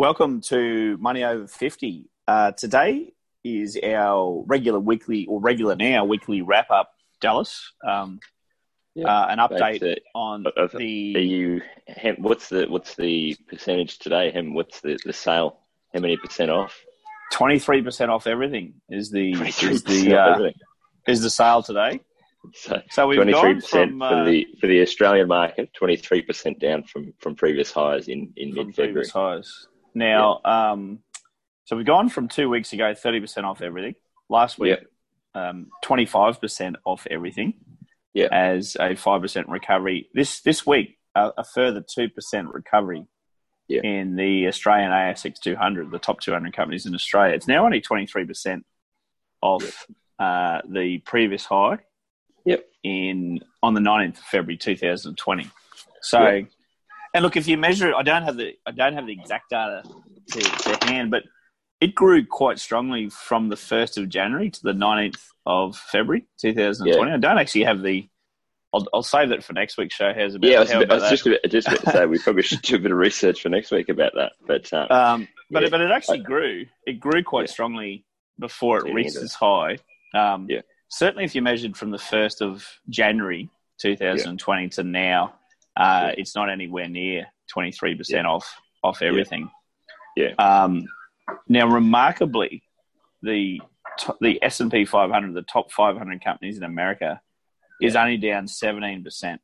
Welcome to Money Over 50. Uh, today is our regular weekly, or regular now, weekly wrap up, Dallas. Um, Yeah, uh, an update it. on Of- the. Are you? Hem, what's the what's the percentage today? Hem, what's the, the sale? How many percent off? 23% off everything is the, is the, uh, everything. is the sale today. So So we've twenty three gone percent from, for uh, the for the Australian market. Twenty three percent down from from previous highs in in mid February. previous highs. Now, um, so we've gone from two weeks ago, 30% off everything. Last week, um, 25% off everything Yeah. as a 5% recovery. This this week, a, a further 2% recovery Yeah. in the Australian ASX 200, the top 200 companies in Australia. It's now only 23% off uh, the previous high Yep. in on the 19th of February 2020. So, Yeah. And look, if you measure it, I don't have the I don't have the exact data to, to hand, but it grew quite strongly from the 1st of January to the 19th of February 2020. I don't actually have the. I'll, I'll save that for next week's show. How's about, Yeah, I was, how I was just about, just about to say we probably should do a bit of research for next week about that. But um, Um, but Yeah. it, but it actually grew. It grew quite Yeah. strongly before it Yeah, reached yeah. its high. Um, Yeah. Certainly, if you measured from the first of January 2020 to now, uh, Yeah. it's not anywhere near 23 percent off off everything. Yeah. Um, now, remarkably, the the S and P 500, the top 500 companies in America, is only down 17 percent.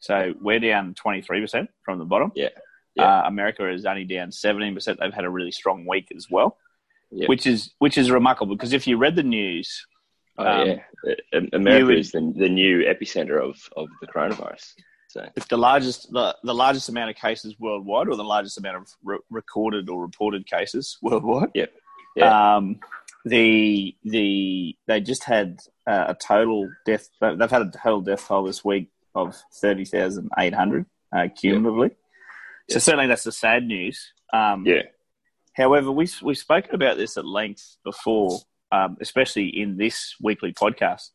So we're down 23 percent from the bottom. Yeah. Yeah. Uh, America is only down 17%. They've had a really strong week as well, yeah. which is which is remarkable because if you read the news, oh, um, yeah. America would- is the, the new epicenter of, of the coronavirus. So it's the largest the, the largest amount of cases worldwide, or the largest amount of re- recorded or reported cases worldwide. Yep. Yeah. Um, the the they just had uh, a total death. They've had a total death toll this week of thirty thousand eight hundred uh, cumulatively. So Yep. certainly that's the sad news. Um, yeah. However, we, we've spoken about this at length before, um, especially in this weekly podcast.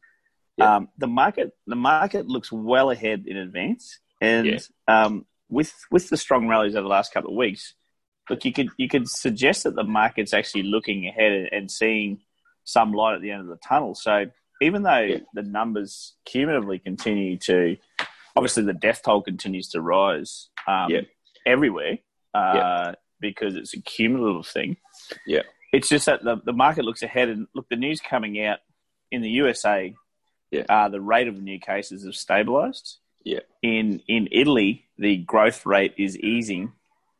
Yeah. Um, the market the market looks well ahead in advance, and Yeah. um, with with the strong rallies over the last couple of weeks, look you could you could suggest that the market's actually looking ahead and, and seeing some light at the end of the tunnel. So even though Yeah. the numbers cumulatively continue to, obviously the death toll continues to rise um, everywhere uh, because it's a cumulative thing. Yeah. It's just that the, the market looks ahead and look, the news coming out in the USA, Yeah. uh, the rate of new cases have stabilized. Yeah. In in Italy, the growth rate is easing.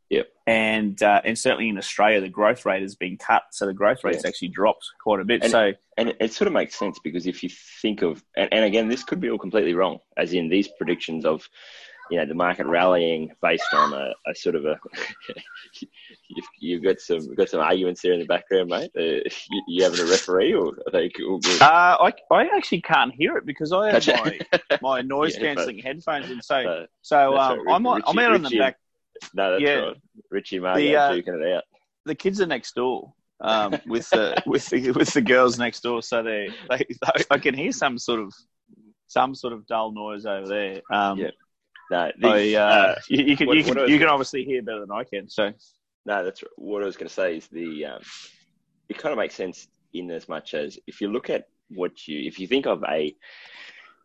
Yep. And uh, and certainly in Australia, the growth rate has been cut, so the growth rate's Yeah. actually dropped quite a bit. And- so And it, it sort of makes sense because if you think of, and, and again, this could be all completely wrong, as in these predictions of, you know, the market rallying based on a, a sort of a, you've, you've got some got some arguments there in the background, mate. Uh, you, you having a referee, or are they all good? uh, I I actually can't hear it because I have my my noise Yeah, cancelling headphones in. So Uh, so um, right, I'm on, I'm Richie- out on the Richie- back. no, that's yeah. right. Richie Margo The, uh, duking it out. the kids are next door um, with the with the with the girls next door, so they, they I can hear some sort of some sort of dull noise over there. Um, Yeah. No, I, uh, uh, you, you can what- you can you can gonna- obviously hear better than I can. So No, that's what I was going to say. Is the um, it kind of makes sense in as much as if you look at what you if you think of a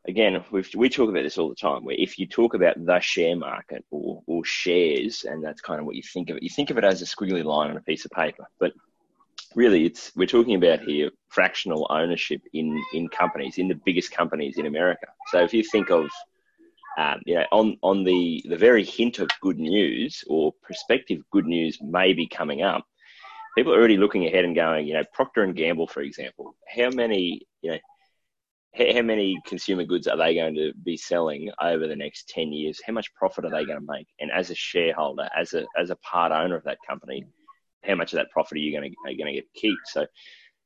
again we we talk about this all the time. Where if you talk about the share market or or shares, and that's kind of what you think of it. You think of it as a squiggly line on a piece of paper, but really it's we're talking about here fractional ownership in in companies in the biggest companies in America. So if you think of um, you know, on on the the very hint of good news or prospective good news may be coming up, people are already looking ahead and going, you know, Procter and Gamble, for example, how many, you know, how many consumer goods are they going to be selling over the next 10 years? How much profit are they going to make? And as a shareholder, as a, as a part owner of that company, how much of that profit are you going to, are going to get to keep? So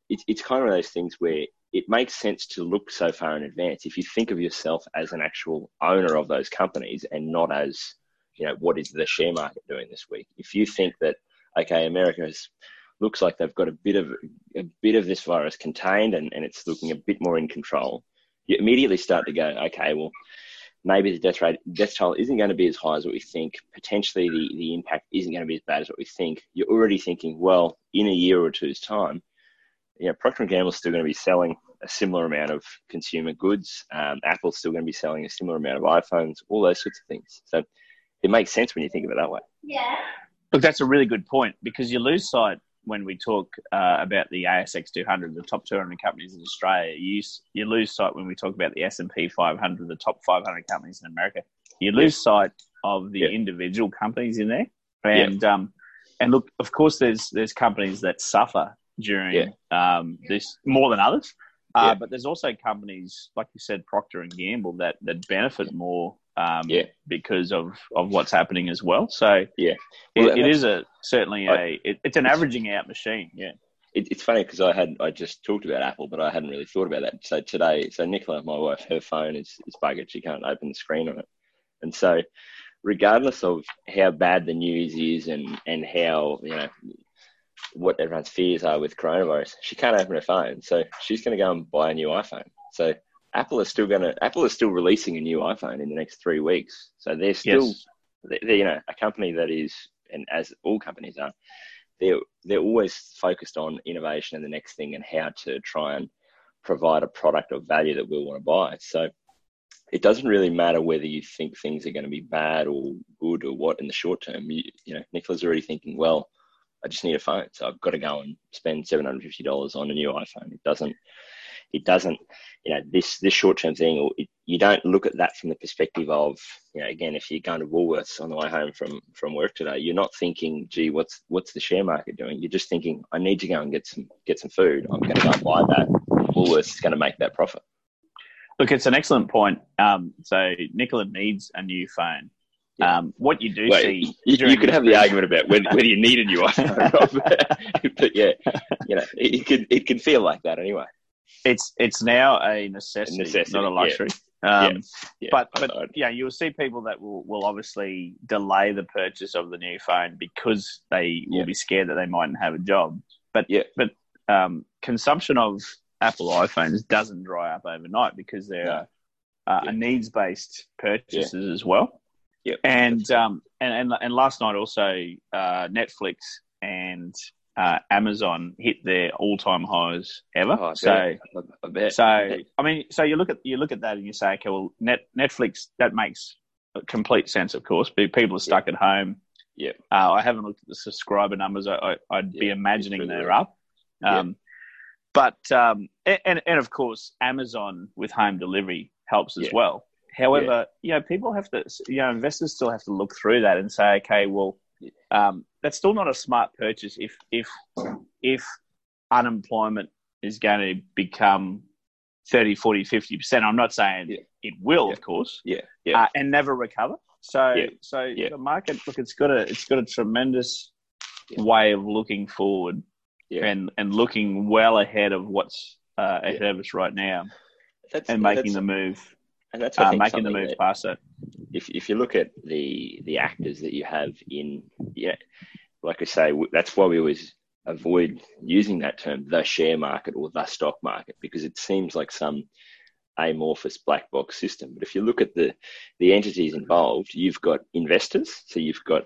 it's, it's kind of those things where it makes sense to look so far in advance. If you think of yourself as an actual owner of those companies and not as, you know, what is the share market doing this week? If you think that, okay, America is looks like they've got a bit of a bit of this virus contained and, and it's looking a bit more in control, you immediately start to go, okay, well, maybe the death rate death toll isn't going to be as high as what we think. Potentially the, the impact isn't going to be as bad as what we think. You're already thinking, well, in a year or two's time, you know, Procter and Gamble is still going to be selling a similar amount of consumer goods. Um, Apple's still going to be selling a similar amount of iPhones, all those sorts of things. So it makes sense when you think of it that way. Yeah. Look, that's a really good point because you lose sight when we talk uh, about the ASX 200, the top 200 companies in Australia, you, you lose sight when we talk about the S&P 500, the top 500 companies in America. You lose yeah. sight of the yeah. individual companies in there, and yeah. um, and look, of course, there's there's companies that suffer during um, this more than others. Uh, but there's also companies like you said, Procter and Gamble, that that benefit more um, yeah. because of, of what's happening as well. So yeah, well, it, it is a certainly I, a it, it's an averaging out machine. Yeah, it, it's funny because I had I just talked about Apple, but I hadn't really thought about that. So today, so Nicola, my wife, her phone is is buggered; she can't open the screen on it, and so regardless of how bad the news is and and how you know what everyone's fears are with coronavirus, she can't open her phone, so she's going to go and buy a new iPhone. So Apple is still going to Apple is still releasing a new iPhone in the next three weeks. So they're still yes. they're, you know a company that is and as all companies are, they're they're always focused on innovation and the next thing and how to try and provide a product of value that we'll want to buy. So it doesn't really matter whether you think things are going to be bad or good or what in the short term. You, you know, Nicola's already thinking, well, I just need a phone, so I've got to go and spend seven hundred fifty dollars on a new iPhone. It doesn't it doesn't, you know, this this short term thing, it, you don't look at that from the perspective of, you know, again, if you're going to Woolworths on the way home from from work today, you're not thinking, gee, what's what's the share market doing? You're just thinking, I need to go and get some get some food. I'm going to go and buy that. Woolworths is going to make that profit. Look, it's an excellent point. Um, so Nicola needs a new phone. Yeah. Um, what you do see, you, you could have the argument about whether, whether you need a new iPhone, but yeah, you know, it, could it can feel like that anyway it's it's now a necessity, a necessity not a luxury. Yeah. Um, yeah. Yeah. But but yeah, you'll see people that will, will obviously delay the purchase of the new phone because they will be scared that they mightn't have a job. But yeah, but um, consumption of Apple iPhones doesn't dry up overnight because they're uh, a needs based purchases as well. Yeah, and um and, and and last night also uh, Netflix and uh, Amazon hit their all-time highs ever. Oh, so, I bet. so I mean, so you look at you look at that and you say, okay, well, Net, Netflix that makes complete sense, of course. But People are stuck yeah. at home. Yeah, uh, I haven't looked at the subscriber numbers. I, would yeah, be imagining they're up. Um. But um, and and of course, Amazon with home delivery helps as well. However, you know, people have to, you know, investors still have to look through that and say, okay, well, um, that's still not a smart purchase if if if unemployment is going to become 30 40 50% i'm not saying yeah. it will yeah. of course yeah, yeah. Uh, and never recover so yeah. so yeah. the market look it's got a it's got a tremendous way of looking forward and and looking well ahead of what's uh, ahead of us right now that's, and making the move and that's uh, making the move past it. If if you look at the the actors that you have in yeah, like I say, that's why we always avoid using that term, the share market or the stock market, because it seems like some amorphous black box system. But if you look at the the entities involved, you've got investors, so you've got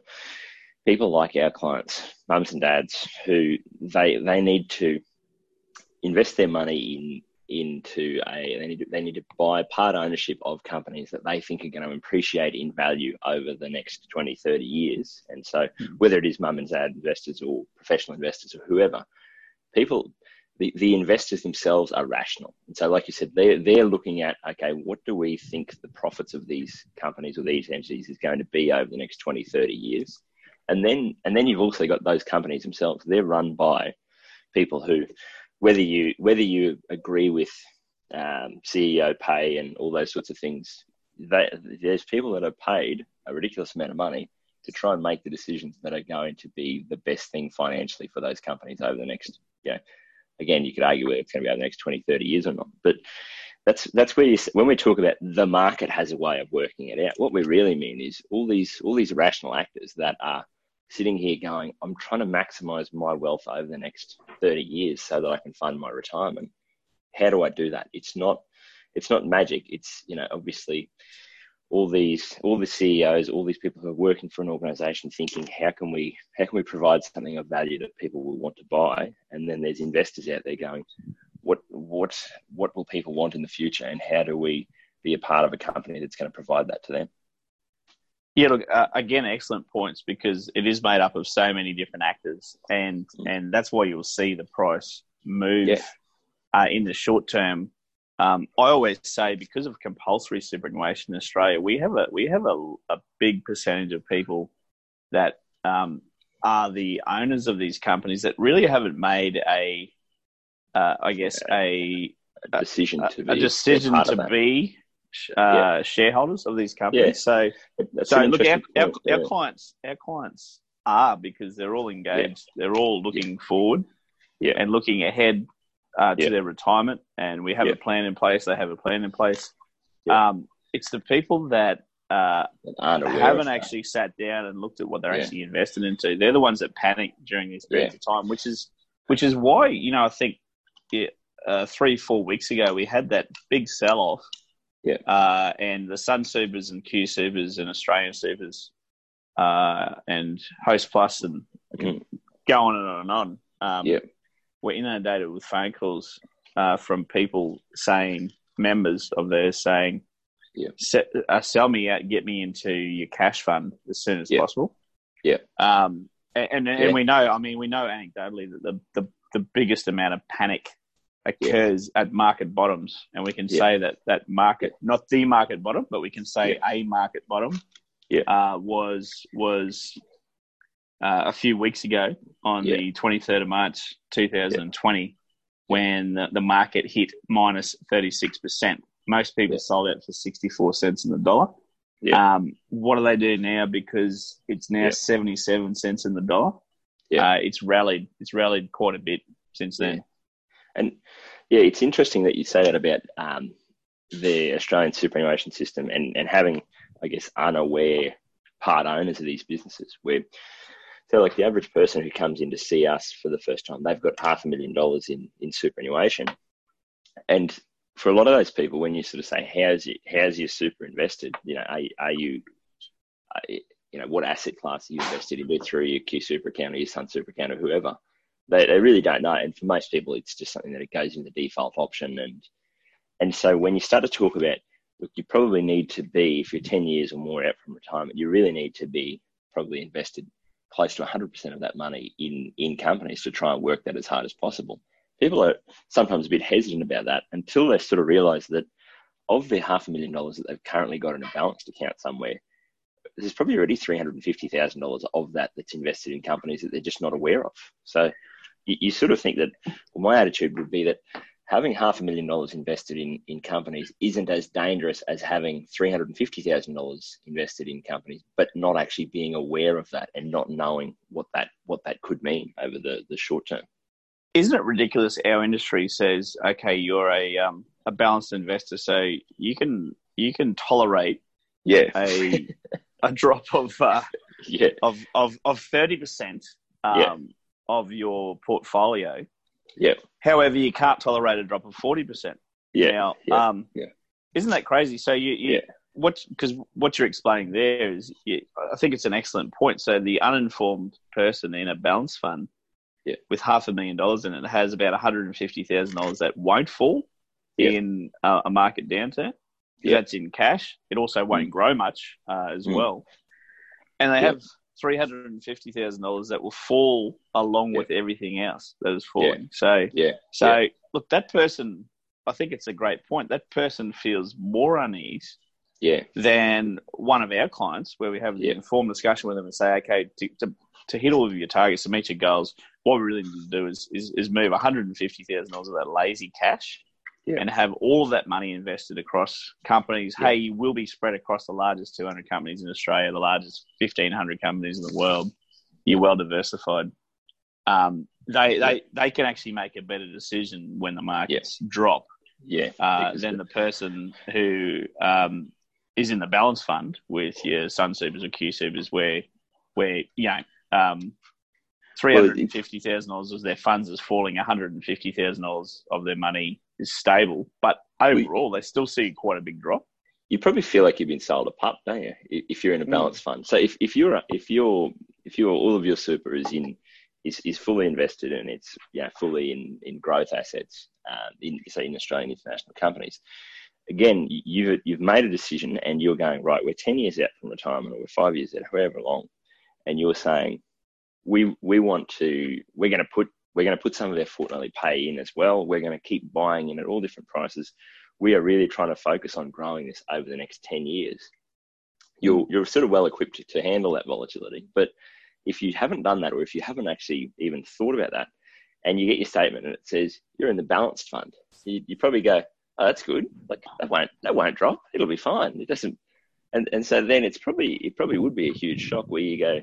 people like our clients, mums and dads, who they they need to invest their money in into a they need to, they need to buy part ownership of companies that they think are going to appreciate in value over the next 20 30 years. And so mm. whether it is mum and dad investors or professional investors or whoever people the, the investors themselves are rational. And so like you said they're, they're looking at okay what do we think the profits of these companies or these entities is going to be over the next 20 30 years? And then and then you've also got those companies themselves. They're run by people who whether you whether you agree with um, CEO pay and all those sorts of things. They, there's people that are paid a ridiculous amount of money to try and make the decisions that are going to be the best thing financially for those companies over the next, you know, again, you could argue whether it's going to be over the next 20, 30 years or not. But that's that's where you, when we talk about the market has a way of working it out. What we really mean is all these all these rational actors that are sitting here going, I'm trying to maximize my wealth over the next 30 years so that I can fund my retirement. How do I do that? It's not it's not magic. It's you know obviously all these all the CEOs, all these people who are working for an organization thinking how can we how can we provide something of value that people will want to buy? And then there's investors out there going, what what what will people want in the future and how do we be a part of a company that's going to provide that to them? Yeah, look, uh, again, excellent points because it is made up of so many different actors, and mm. and that's why you'll see the price move yeah. uh, in the short term um, I always say because of compulsory superannuation in Australia, we have a we have a, a big percentage of people that um, are the owners of these companies that really haven't made a, uh, I guess a, a decision to be a decision to be uh, yeah. shareholders of these companies. Yeah. So, That's so look, our, our, yeah. our, clients, our clients are because they're all engaged. They're all looking forward, and looking ahead uh, to their retirement, and we have a plan in place. They have a plan in place. Um, it's the people that uh, haven't actually sat down and looked at what they're actually invested into. They're the ones that panic during these periods of time, which is which is why you know I think uh, three four weeks ago we had that big sell off. Yeah. Uh, and the Sunsupers and QSupers and Australian Supers uh, and Host and mm. go on and on and on. Um, yeah we're inundated with phone calls uh, from people saying, members of theirs saying, yeah. uh, sell me out, get me into your cash fund as soon as yeah. possible. Yeah. Um, and, and, yeah. and, we know, I mean, we know anecdotally that the, the, the biggest amount of panic occurs yeah. at market bottoms. And we can say that that market, not the market bottom, but we can say a market bottom yeah. Uh, was, was uh, a few weeks ago on yeah. the 23rd of March 2020 yeah. when the, the, market hit minus 36%. Most people yeah. sold out for 64 cents in the dollar. Yeah. Um, what do they do now? Because it's now 77 cents in the dollar. Yeah. Uh, it's rallied. It's rallied quite a bit since then. And yeah, it's interesting that you say that about um, the Australian superannuation system and, and having, I guess, unaware part owners of these businesses where so like the average person who comes in to see us for the first time, they've got half a million dollars in, in superannuation. And for a lot of those people, when you sort of say, how's your, how's your super invested? You know, are, are you, are, you know, what asset class are you invested in through your QSuper account or your Sunsuper account or whoever? They, they really don't know. And for most people, it's just something that it goes in the default option. And, and so when you start to talk about, look, you probably need to be, if you're 10 years or more out from retirement, you really need to be probably invested close to 100% of that money in, in companies to try and work that as hard as possible. People are sometimes a bit hesitant about that until they sort of realize that of their half a million dollars that they've currently got in a balanced account somewhere, there's probably already $350,000 of that that's invested in companies that they're just not aware of. So you, you sort of think that, well, my attitude would be that having half a million dollars invested in, in companies isn't as dangerous as having $350,000 invested in companies, but not actually being aware of that and not knowing what that, what that could mean over the, the short term. Isn't it ridiculous? Our industry says, okay, you're a, um, a balanced investor, so you can, you can tolerate yeah. a, a drop of, uh, yeah. of, of, of 30% um, yeah. Of your portfolio yeah. However, you can't tolerate a drop of forty percent. Yeah. Now, yeah. Um, yeah. Isn't that crazy? So you, you yeah. what because what you're explaining there is, you, I think it's an excellent point. So the uninformed person in a balance fund, yeah. with half a million dollars in it, has about one hundred and fifty thousand dollars that won't fall in a, a, market downturn. Yeah. That's in cash. It also won't mm. grow much uh, as mm. well. And they have three hundred and fifty thousand dollars that will fall along yeah. with everything else that is falling. Yeah. So yeah. So yeah. look, that person, I think it's a great point. That person feels more unease. Yeah. Than one of our clients, where we have an informed discussion with them and say, okay, to, to, to hit all of your targets, to meet your goals, what we really need to do is is, is move one hundred and fifty thousand dollars of that lazy cash yeah. and have all of that money invested across companies. Yeah. Hey, you will be spread across the largest 200 companies in Australia, the largest 1,500 companies in the world. You're well diversified. Um, they, yeah. they, they can actually make a better decision when the markets drop yeah, uh, than the person who um, is in the balance fund with your Sunsupers or QSupers, where where you know um, three hundred and fifty thousand dollars of their funds is falling, one hundred and fifty thousand dollars of their money is stable, but overall they still see quite a big drop. You probably feel like you've been sold a pup, don't you? If you're in a mm. balance mm. fund, so if, if you're if you're if you're all of your super is in is, is fully invested and it's yeah fully in, in growth assets uh, in say in Australian international companies. Again, you've you've made a decision and you're going right. We're ten years out from retirement, or we're five years out, however long, and you're saying we we want to we're going to put we're going to put some of their fortnightly pay in as well. We're going to keep buying in at all different prices. We are really trying to focus on growing this over the next ten years. You're you're sort of well equipped to handle that volatility, but if you haven't done that, or if you haven't actually even thought about that, and you get your statement and it says you're in the balanced fund, you, you probably go, "Oh, that's good. Like that won't that won't drop. It'll be fine. It doesn't." And and so then it's probably it probably would be a huge shock where you go,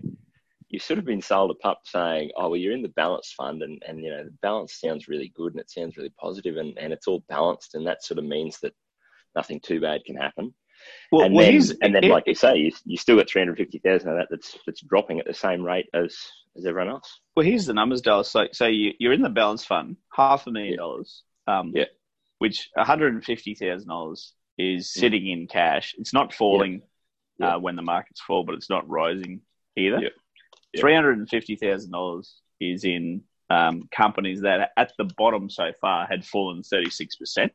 you've sort of been sold a pup saying, "Oh, well, you're in the balanced fund, and and you know the balance sounds really good and it sounds really positive, and and it's all balanced, and that sort of means that nothing too bad can happen." Well, and, well, then, and then, like you say, you, you still got 350,000 of that that's, that's dropping at the same rate as, as everyone else. Well, here's the numbers, Dallas. So, so you, you're in the balance fund, half a million yeah. dollars, um, yeah. which $150,000 is mm. sitting in cash. It's not falling yeah. Uh, when the markets fall, but it's not rising either. Yeah. Yeah. $350,000 is in um, companies that at the bottom so far had fallen 36%.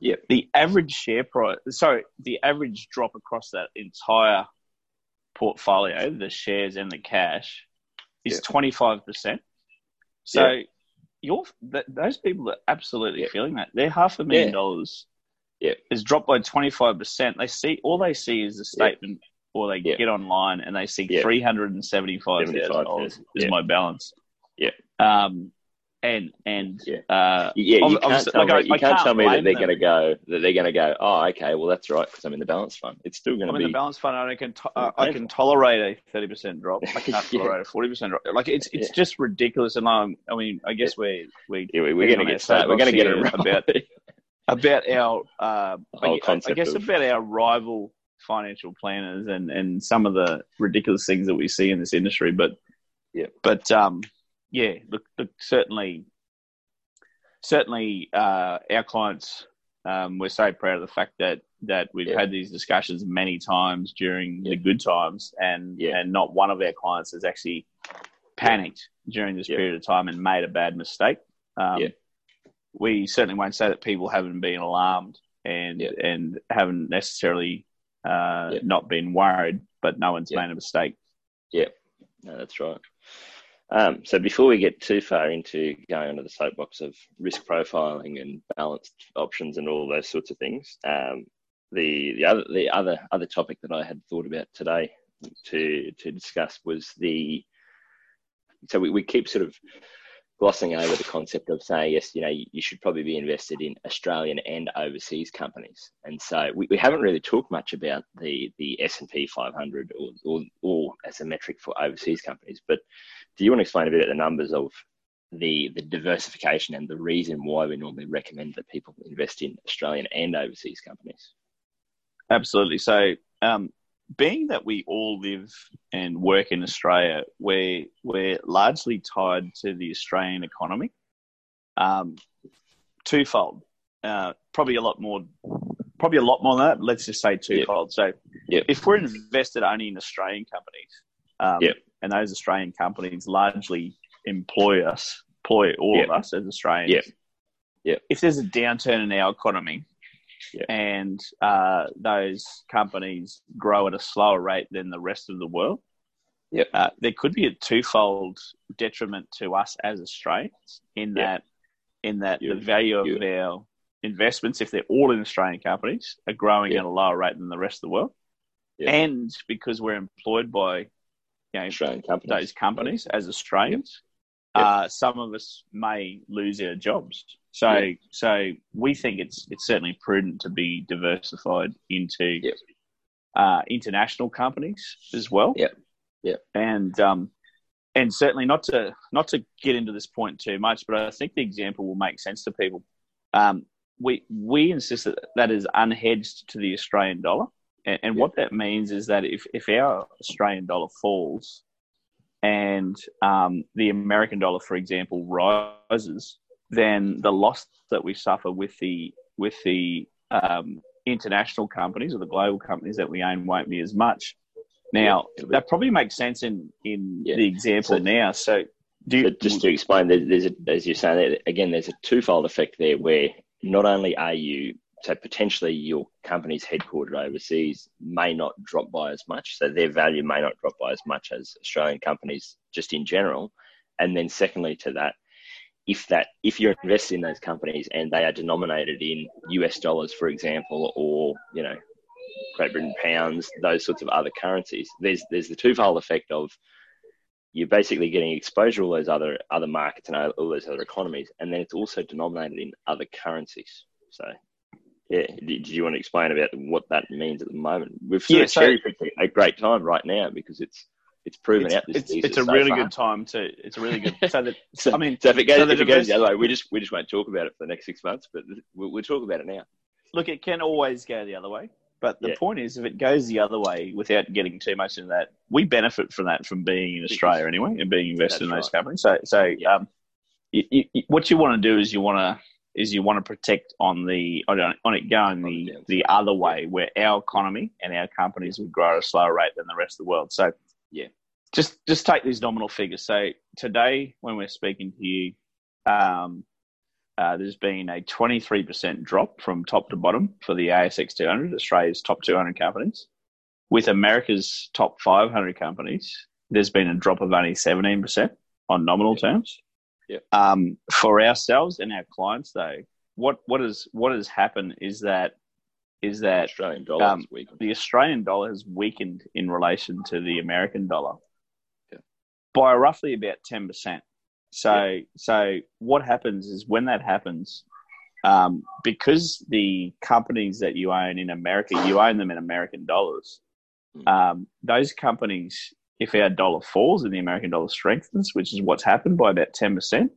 Yeah. The average share price, sorry, the average drop across that entire portfolio, the shares and the cash, is twenty five percent. So yeah. you're th- those people are absolutely yeah. feeling that. They're half a million dollars. Yeah, has dropped by twenty five percent. They see all they see is a statement, or they get online and they see three hundred and seventy five thousand dollars is my balance. Yeah. Um, and and yeah, uh, yeah you can't tell like, me, you can't, can't tell me that they're going to go that they're going to go. Oh, okay, well that's right because I'm in the balance fund. It's still going to be in the balance fund. I can to- uh, I can tolerate a thirty percent drop. I can't yeah. tolerate a forty percent drop. Like it's it's yeah. just ridiculous. And um, I mean, I guess we we yeah, we're, we're going to get started. We're going to get it about about our uh, I, I, guess of... about our rival financial planners and and some of the ridiculous things that we see in this industry. But yeah, but um yeah, look, look certainly, certainly, uh, our clients. Um, we're so proud of the fact that that we've yeah. had these discussions many times during yeah. the good times, and yeah. and not one of our clients has actually panicked during this period of time and made a bad mistake. Um, we certainly won't say that people haven't been alarmed and and haven't necessarily uh, not been worried, but no one's made a mistake. Yeah, no, that's right. Um, so before we get too far into going onto the soapbox of risk profiling and balanced options and all those sorts of things, um, the the other the other other topic that I had thought about today to to discuss was the so we, we keep sort of glossing over the concept of saying yes you know you, should probably be invested in Australian and overseas companies and so we, we haven't really talked much about the the S&P 500 or, or, or as a metric for overseas companies but do you want to explain a bit of the numbers of the the diversification and the reason why we normally recommend that people invest in Australian and overseas companies? Absolutely. So, um, being that we all live and work in Australia, we're we're largely tied to the Australian economy. Um, twofold, uh, probably a lot more, probably a lot more than that. Let's just say twofold. Yep. So, yep. if we're invested only in Australian companies, um, yep and those Australian companies largely employ us, employ all of us as Australians. If there's a downturn in our economy yep. and uh, those companies grow at a slower rate than the rest of the world, yep. Uh, there could be a twofold detriment to us as Australians in that in that you, the value of you. our investments, if they're all in Australian companies, are growing at a lower rate than the rest of the world. And because we're employed by you know, Australian companies. those companies as Australians. Yep. Uh, some of us may lose our jobs So yeah. so we think it's it's certainly prudent to be diversified into yep. uh, international companies as well. Yeah, yeah, and um, and certainly not to not to get into this point too much, but I think the example will make sense to people. Um, we we insist that that is unhedged to the Australian dollar, and, and what that means is that if if our Australian dollar falls, and um, the American dollar, for example, rises, then the loss that we suffer with the with the um, international companies or the global companies that we own won't be as much. Now that probably makes sense in in yeah. the example so, now. So, do you, just to explain, there's, there's a, as you're saying again, there's a twofold effect there where not only are you so potentially your company's headquartered overseas may not drop by as much, so their value may not drop by as much as Australian companies just in general. And then secondly to that, if that if you're invested in those companies and they are denominated in US dollars, for example, or you know Great Britain pounds, those sorts of other currencies, there's there's the twofold effect of you're basically getting exposure to all those other other markets and all those other economies, and then it's also denominated in other currencies. So yeah, did you want to explain about what that means at the moment? We've sort yeah, of cherry picked a great time right now because it's it's proven it's, out this it's, it's a so really far. good time to it's a really good so that so, I mean so if it goes, so if it goes the other way we just we just won't talk about it for the next six months but we'll, we'll talk about it now look it can always go the other way but the yeah. point is if it goes the other way without getting too much into that we benefit from that from being in Australia because, anyway and being invested in those right. companies so so yeah. um you, you, what you want to do is you want to is you want to protect on the on it going the the other way where our economy and our companies would grow at a slower rate than the rest of the world. So yeah, just just take these nominal figures. So today when we're speaking to you, um, uh, there's been a 23% drop from top to bottom for the ASX 200, Australia's top 200 companies. With America's top 500 companies, there's been a drop of only 17% on nominal terms. Yeah. Um, for ourselves and our clients, though, what what has what has happened is that is that Australian dollar um, the Australian dollar has weakened in relation to the American dollar yeah. by roughly about ten percent. So yeah. so what happens is when that happens, um, because the companies that you own in America, you own them in American dollars. Mm. Um, those companies if our dollar falls and the American dollar strengthens, which is what's happened by about 10%,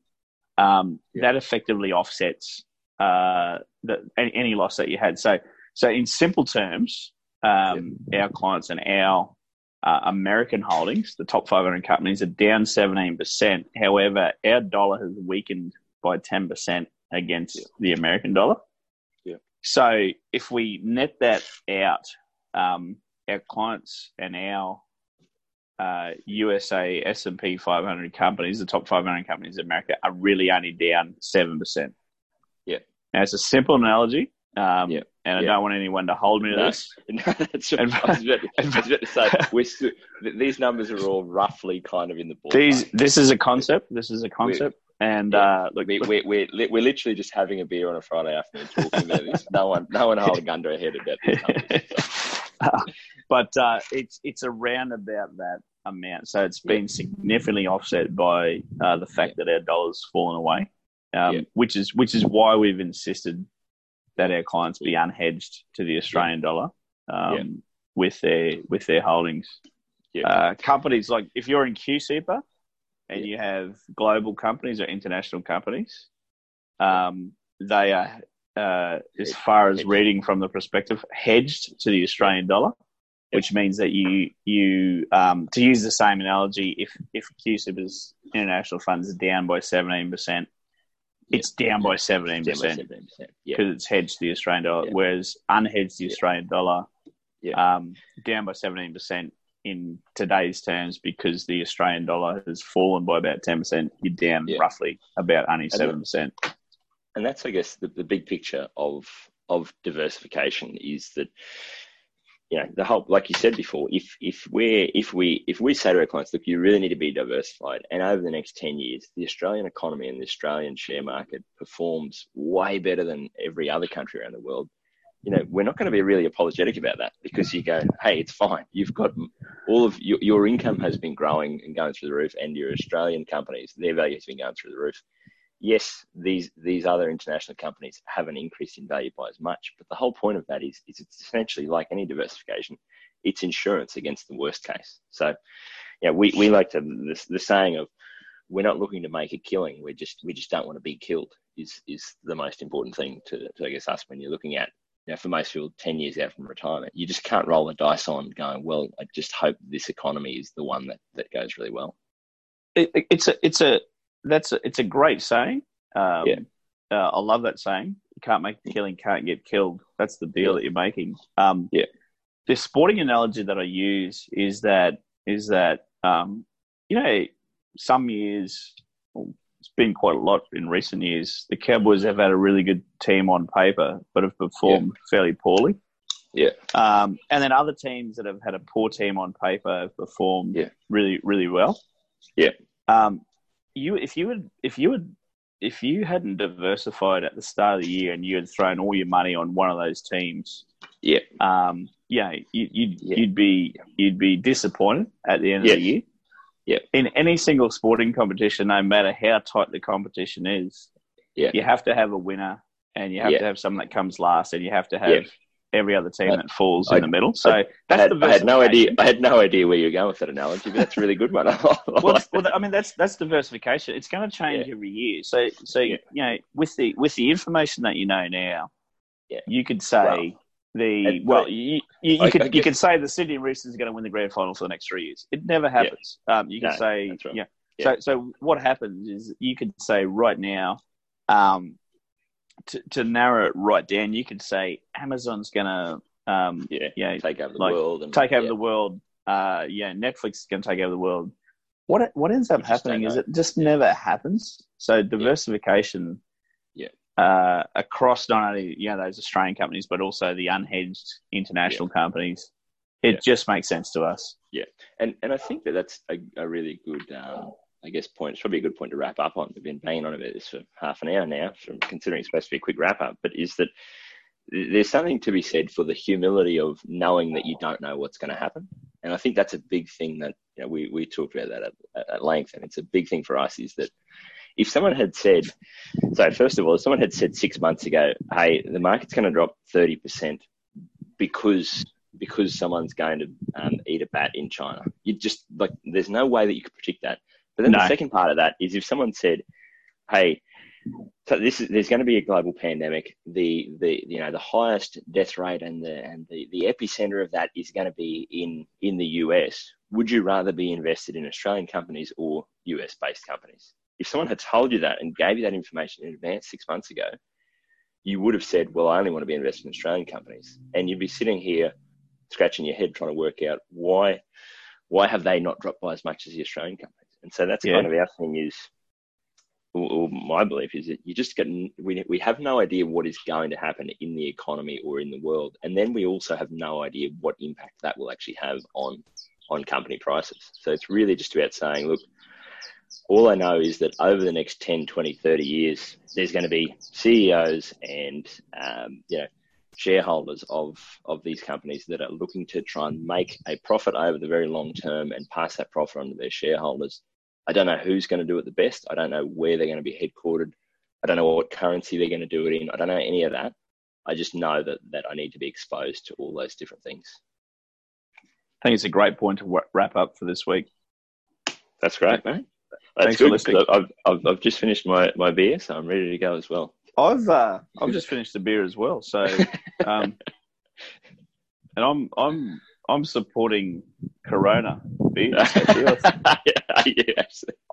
um, yeah. that effectively offsets uh, the, any, any, loss that you had. So, so in simple terms, um, yeah. our clients and our uh, American holdings, the top 500 companies, are down 17%. However, our dollar has weakened by 10% against yeah. the American dollar. Yeah. So if we net that out, um, our clients and our uh, USA S and P 500 companies, the top 500 companies in America, are really only down seven percent. Yeah. Now it's a simple analogy. Um, yeah. And I don't want anyone to hold me to no, this. No, that's right. I, was about to, I was about to say we're, these numbers are all roughly kind of in the ballpark. These, this is a concept. This is a concept. We're, and yeah. uh, look, we, we're, we're, we're literally just having a beer on a Friday afternoon talking about this. No one, no one hold a gun to our head about these numbers. So. but uh, it's it's around about that amount. So it's been significantly offset by uh, the fact that our dollar's fallen away, um, which is which is why we've insisted that our clients be unhedged to the Australian dollar um, with their with their holdings. Uh, companies like if you're in QSuper and you have global companies or international companies, um, they are uh, as far as reading from the perspective, hedged to the Australian dollar, which means that you you um, to use the same analogy, if if QSuper's international funds are down by seventeen percent, it's down by seventeen percent. because it's hedged the Australian dollar, whereas unhedged the Australian dollar, um, down by seventeen percent in today's terms because the Australian dollar has fallen by about ten percent. You're down roughly about only seven percent. And that's I guess the, the big picture of of diversification is that you know the whole like you said before if if we're if we if we say to our clients look you really need to be diversified and over the next 10 years the australian economy and the australian share market performs way better than every other country around the world you know we're not going to be really apologetic about that because you go hey it's fine. You've got all of your, your income has been growing and going through the roof and your australian companies their value has been going through the roof yes, these these other international companies haven't increased in value by as much, but the whole point of that is, is it's essentially like any diversification, it's insurance against the worst case. So, yeah, we, we like to the, the saying of we're not looking to make a killing. We just we just don't want to be killed. Is is the most important thing to, to I guess us when you're looking at you know, for most people, 10 years out from retirement, you just can't roll the dice on going, well, I just hope this economy is the one that, that goes really well. It, it's a, it's a, that's a, it's a great saying. Um, yeah. Uh, I love that saying. You can't make a killing, can't get killed. That's the deal yeah. that you're making. Um, yeah. The sporting analogy that I use is that, is that, um, you know, some years, it's been quite a lot in recent years. The Cowboys have had a really good team on paper, but have performed yeah. fairly poorly. Yeah. Um, and then other teams that have had a poor team on paper have performed yeah. really, really well. Yeah. Um, you, if you would, if you would, if you hadn't diversified at the start of the year and you had thrown all your money on one of those teams, yeah, um, yeah, you, you'd, yeah. you'd be, you'd be disappointed at the end yeah. of the year. Yeah. In any single sporting competition, no matter how tight the competition is, yeah. you have to have a winner and you have yeah. to have someone that comes last and you have to have. Every other team I, that falls I, in the middle. So I, that's had, the I had no idea. I had no idea where you were going with that analogy, but that's a really good one. well, well, I mean, that's that's diversification. It's going to change every year. So, so you know, with the with the information that you know now, yeah. you could say. Well, the well, you, you, you could you could say the Sydney Roosters are going to win the grand final for the next three years. It never happens. Yeah. Um, you can no, say right. yeah. yeah. So so what happens is you could say right now, um, to to narrow it right down, you could say Amazon's to um yeah yeah take over the like, world and take over yeah. the world. Uh, yeah, Netflix is to take over the world. What what ends up happening is it just never happens. So diversification yeah uh, across not only you know those Australian companies but also the unhedged international yeah. companies. It yeah. just makes sense to us. Yeah, and and I think that that's a, a really good, um, I guess, point. It's probably a good point to wrap up on. We've been banging on about this for half an hour now, so considering it's supposed to be a quick wrap up. But is that there's something to be said for the humility of knowing that you don't know what's going to happen, and I think that's a big thing that you know, we we talked about that at, at length, and it's a big thing for us is that if someone had said, so first of all, if someone had said six months ago, hey, the market's going to drop 30% because because someone's going to um, eat a bat in China, you just like there's no way that you could predict that. But then No. the second part of that is if someone said, hey, so this is there's going to be a global pandemic. The the you know the highest death rate and the and the, the epicenter of that is going to be in in the US. Would you rather be invested in Australian companies or US based companies? If someone had told you that and gave you that information in advance six months ago, you would have said, "Well, I only want to be invested in Australian companies," and you'd be sitting here scratching your head trying to work out why why have they not dropped by as much as the Australian companies? And so that's Yeah. kind of our thing is or, my belief is that you just get we we have no idea what is going to happen in the economy or in the world, and then we also have no idea what impact that will actually have on on company prices. So it's really just about saying, look, all I know is that over the next 10, 20, 30 years, there's going to be CEOs and um, you know shareholders of of these companies that are looking to try and make a profit over the very long term and pass that profit on to their shareholders. I don't know who's going to do it the best. I don't know where they're going to be headquartered. I don't know what currency they're going to do it in. I don't know any of that. I just know that that I need to be exposed to all those different things. I think it's a great point to wrap up for this week. That's great, mate. That's Thanks for good. listening. I've, I've, I've just finished my, my beer, so I'm ready to go as well. I've uh, I've just finished the beer as well, so um, and I'm I'm I'm supporting Corona. Yeah, yeah.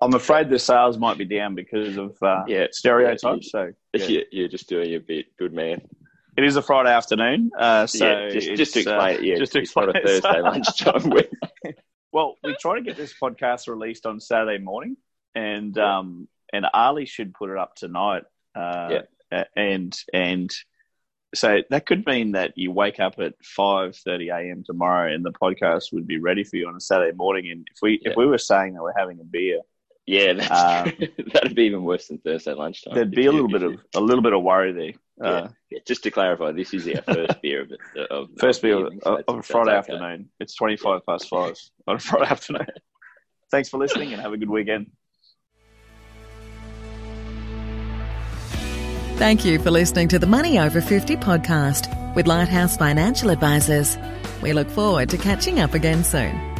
I'm afraid the sales might be down because of uh, Yeah. stereotypes. So yeah. You- You're just doing your bit, good man. it is a Friday afternoon. Uh, so yeah, just, just to uh, explain it. Yeah, just to it's not a. Thursday lunchtime. Well, we try to get this podcast released on Saturday morning, and um, and Ali should put it up tonight. Uh, Yeah. And and so that could mean that you wake up at five thirty a.m. tomorrow, and the podcast would be ready for you on a Saturday morning. And if we Yeah. if we were saying that we're having a beer, yeah, Um, that'd be even worse than Thursday lunchtime. there'd be a little bit of a little bit of worry there. Yeah. Uh, Yeah, just to clarify, this is our first beer of, it- of First beer the of, so of a Friday okay. afternoon. It's twenty five past five on a Friday afternoon. Thanks for listening, and have a good weekend. Thank you for listening to the Money Over 50 podcast with Lighthouse Financial Advisors. We look forward to catching up again soon.